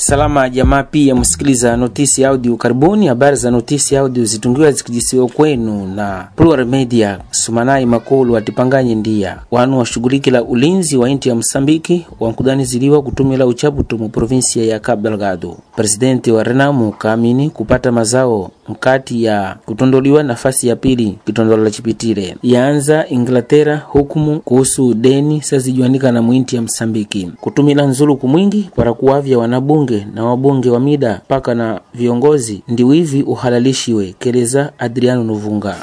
Salama jamaa, pia msikiliza notisi audio. Karibuni habari za notisi audio zitungiwa zikijisiwa kwenu na Plural Media. Sumanai makulu atipanganye ndia wanu washughulikila ulinzi wa inti ya Msambiki wankudhaniziliwa kutumila uchaputu mu provinsia ya Cabo Delgado. Presidenti wa Renamu kaamini kupata mazao mkati ya kutondoliwa nafasi ya pili kitondolo chipitile yaanza Inglaterra hukumu kuhusu deni sazijuanika na mwinti ya Msambiki. Kutumila nzuluku mwingi para kuwavya wanabunge na wabunge wa mida paka na viongozi ndiwivi uhalalishiwe keleza Adriano Nuvunga.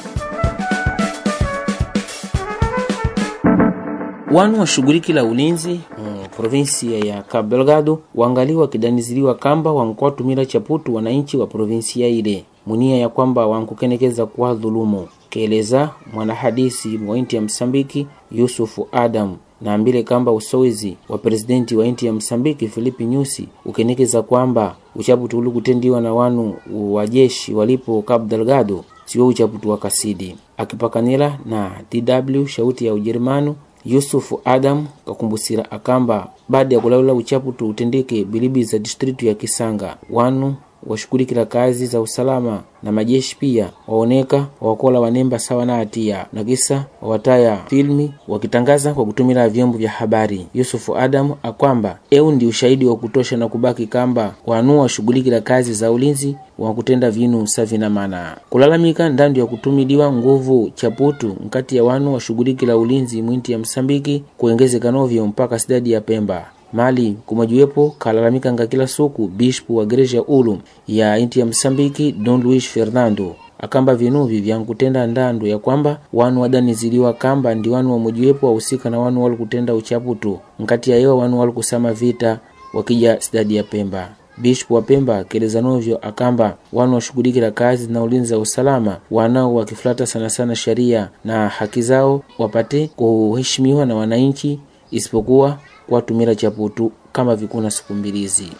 wanu washughulikila ulinzi mm, provinsia ya Cabo Delgado wangaliwa kidaniziliwa kamba wankuwatumila chaputu wananchi wa provinsia ile munia ya kwamba wankukenekeza kwa dhulumu keleza mwanahadisi wa inti ya Msambiki Yusufu Adamu na ambile kamba usowizi wa presidenti wa inti ya Msambiki Filipi Nyusi ukenekeza kwamba uchaputu uli kutendiwa na wanu wa jeshi walipo Cabo Delgado siwo uchaputu wa kasidi. Akipakanila na DW shauti ya Ujerumani Yusufu Adamu kakumbusira akamba baada ya kulawula uchaputu utendeke bilibi za distritu ya Kisanga wanu washughulikila kazi za usalama na majeshi pia waoneka wakola wanemba sawa na hatia. Na kisa wawataya filmi wakitangaza kwa kutumila vyombo vya habari. Yusufu Adamu akwamba eu ndi ushahidi wa kutosha na kubaki kamba wanu washughulikila kazi za ulinzi wakutenda vinu savina mana. Kulalamika ndandu ya kutumiliwa nguvu chaputu nkati ya wanu washughulikila ulinzi mwinti ya Msambiki kuengezeka novyo mpaka sidadi ya Pemba mali kumajiwepo kalalamika kila suku bishpu wa gereja ulu ya inti ya Msambiki Don Luis Fernando akamba vinuvi vyankutenda ndandu ya kwamba wanu wadaniziliwa kamba ndi wanu wamojiwepo wahusika na wanu walikutenda uchaputu nkati ya yewa wanu walikusama vita wakija sidadi ya Pemba. Bishpu wa Pemba keleza novyo akamba wanu washughulikila kazi na ulinzi wa usalama wanao wakifulata sana sana sheria na haki zao wapate kuheshimiwa na wananchi isipokuwa kwatumila chaputu kama vikuna siku mbilizi.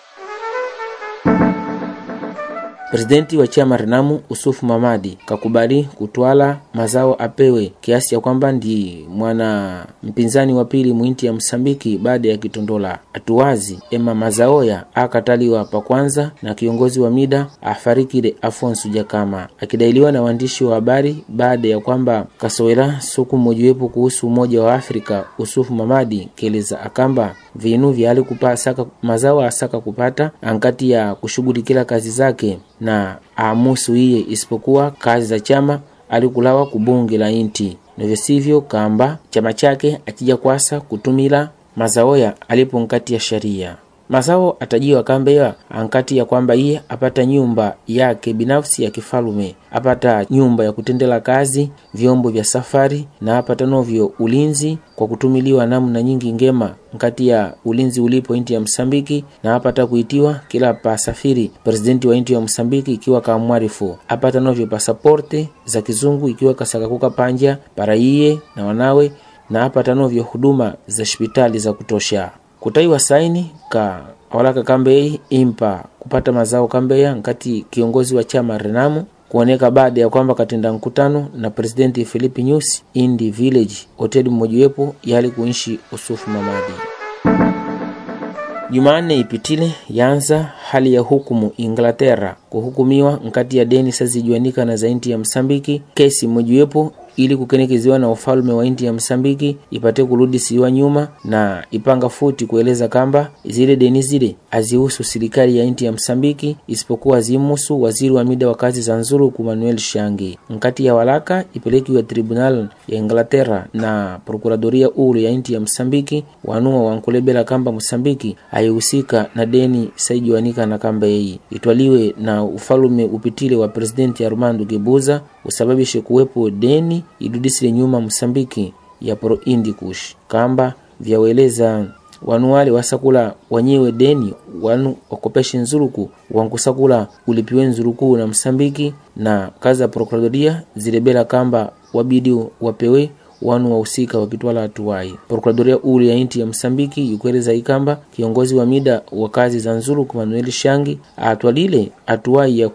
Presidenti wa chama Renamu Usufu Mamadi kakubali kutwala mazao apewe kiasi ya kwamba ndi mwana mpinzani wa pili mwinti ya Msambiki baada ya kitondola atuwazi ema mazaoya akataliwa pa kwanza na kiongozi wa mida afarikile Afonso Jakama akidailiwa na waandishi wa habari baada ya kwamba kasowela suku mojiwepo kuhusu umoja wa Afrika. Usufu Mamadi keleza akamba vinu vyali kupa asaka mazao asaka kupata ankati ya kushughulikila kazi zake na amusu iye isipokuwa kazi za chama alikulawa kubunge la inti. Navyo sivyo kamba chama chake achija kwasa kutumila mazawoya alipo nkati ya sharia mazao atajiwa kambeya ankati ya kwamba iye apata nyumba yake binafsi ya kifalume. Apata nyumba ya kutendela kazi vyombo vya safari na apata novyo ulinzi kwa kutumiliwa namna nyingi ngema. Nkati ya ulinzi ulipo inti ya Msambiki na apata kuitiwa kila pasafiri presidenti wa inti ya Msambiki ikiwa kamwarifu apata novyo pasaporte za kizungu ikiwa kasakakuka panja para iye na wanawe na apata novyo huduma za hospitali za kutosha kutaiwa saini ka walaka kambei impa kupata mazao kambeya nkati kiongozi wa chama Renamu kuoneka baada ya kwamba katenda mkutano na presidenti Filipi Nyusi Indi Village hoteli mmojiwepo yali kuishi Usufu Mamadi. Jumanne ipitile yanza hali ya hukumu Inglaterra kuhukumiwa nkati ya deni sazijuanika na zainti ya Msambiki kesi mmojiwepo ili kukenekeziwa na ufalme wa inti ya Msambiki ipate kurudisiwa nyuma na ipanga futi kueleza kamba zile deni zile azihusu serikali ya inti ya Msambiki isipokuwa zimusu waziri wa mida wa kazi za nzuruku Manuel Shangi. Nkati ya walaka ipelekiwa tribunal ya Inglaterra na prokuradoria ulu ya inti ya Msambiki wanua wankulebela kamba Msambiki aihusika na deni saijiwanika na kamba yeyi itwaliwe na ufalume upitile wa presidenti Armando Gebuza usababishe kuwepo deni idudisile nyuma Msambiki ya pro Indikush kamba vyaweleza wanu wale wasakula wanyewe deni wanu wakopeshe nzuluku wankusakula ulipiwe nzuruku na Msambiki na kazi za prokuradoria zilebela kamba wabidi wapewe wanu wahusika wakitwala hatuwai. Prokuradoria ulu ya inti ya Msambiki yukueleza ikamba kiongozi wa mida wa kazi za nzuruku Manuel Shangi atwalile hatuwai ya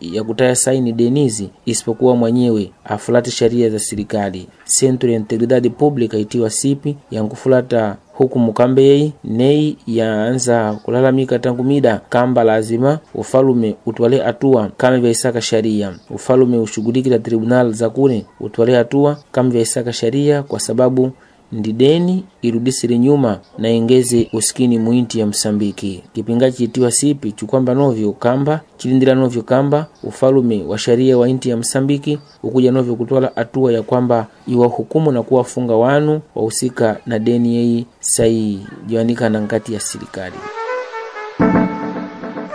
ya kutaya saini denizi isipokuwa mwenyewe afulate sheria za serikali. Centro ya Integridade Pública itiwa sipi yankufulata hukumu kambe yeyi neyi yaanza kulalamika tangu mida kamba lazima ufalume utwale hatua kama vyaisaka sharia ufalume ushughulikila tribunal za kune utwale hatua kama vyaisaka sharia kwa sababu ndi deni irudisire nyuma na engeze usikini muinti ya Msambiki. Kipinga chiitiwa sipi chukwamba novyo kamba chilindira novyo kamba ufalume wa sharia wa inti ya Msambiki ukuja novyo kutwala hatua ya kwamba iwahukumu na kuwafunga wanu wahusika na deni yeyi sai jiwanikana nkati ya serikali.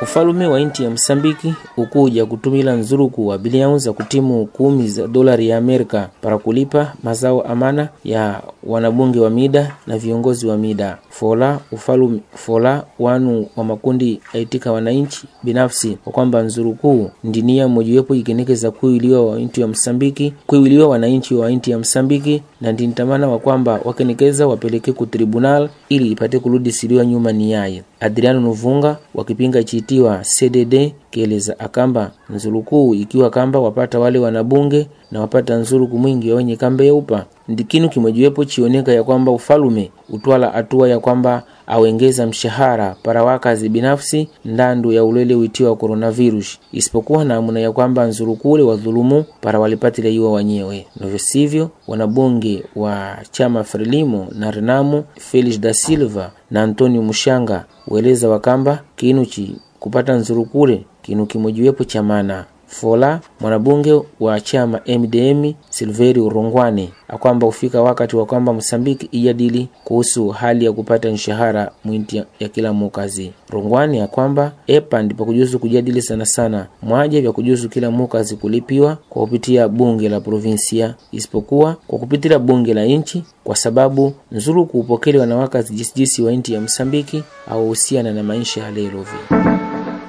Ufalume wa inti ya Msambiki ukuja kutumila nzuruku wa bilioni za kutimu kumi za dolari ya Amerika para kulipa mazao amana ya wanabunge wa mida na viongozi wa mida. Fola ufalume fola wanu wa makundi aitika wananchi binafsi kwa kwamba nzurukuu ndinia mojiwepo ikenekeza kuiliwa wa inti ya Msambiki kuiliwa wananchi wa inti ya Msambiki na ndintamana wa kwamba wakenekeza wapeleke ku tribunal ili ipate kurudisiliwa nyuma ni yaye. Adriano Nuvunga wakipinga chitiwa CDD keleza akamba nzulukuu ikiwa kamba wapata wale wanabunge na wapata nzuruku mwingi wa wenye kamba yeupa ndikinu kimwejiwepo chioneka ya kwamba ufalume utwala atua ya kwamba awengeza mshahara para wakazi binafsi ndandu ya ulele witiwa coronavirus. Isipokuwa namuna ya kwamba nzurukule wa dhulumu para walipatile iwa wanyewe. Novyo sivyo wanabunge wa chama Frelimo na Renamo Felix da Silva na Antonio Mushanga weleza wakamba kinuchi kupata nzurukule kinu kimwejiwepo cha mana fola mwanabunge wa chama MDM Silveri Urongwane akwamba hufika wakati wa kwamba Msambiki ijadili kuhusu hali ya kupata mshahara mwinti ya kila mukazi. Rongwane ya kwamba epa ndipo kujuzu kujadili sana sana mwaje vya kujuzu kila mukazi kulipiwa kwa kupitia bunge la provinsia isipokuwa kwa kupitia bunge la nchi, kwa sababu nzuru kuupokelewa na wakazi jisijisi wa nchi ya Msambiki au husiana na maisha ya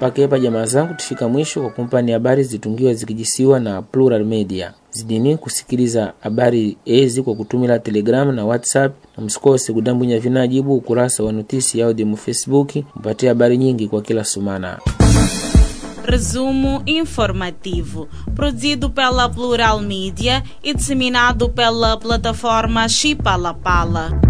pakepa jamaa zangu tufika mwisho kwa kumpani habari zitungiwa zikijisiwa na Plural Media. Zidini kusikiliza habari ezi kwa kutumila Telegram na WhatsApp, na msikose kudambunya vinajibu ukurasa wa notisi ya audio mu Facebook mpatie habari nyingi kwa kila sumana. Resumo informativo, produzido pela Plural Media e disseminado pela plataforma Chipalapala.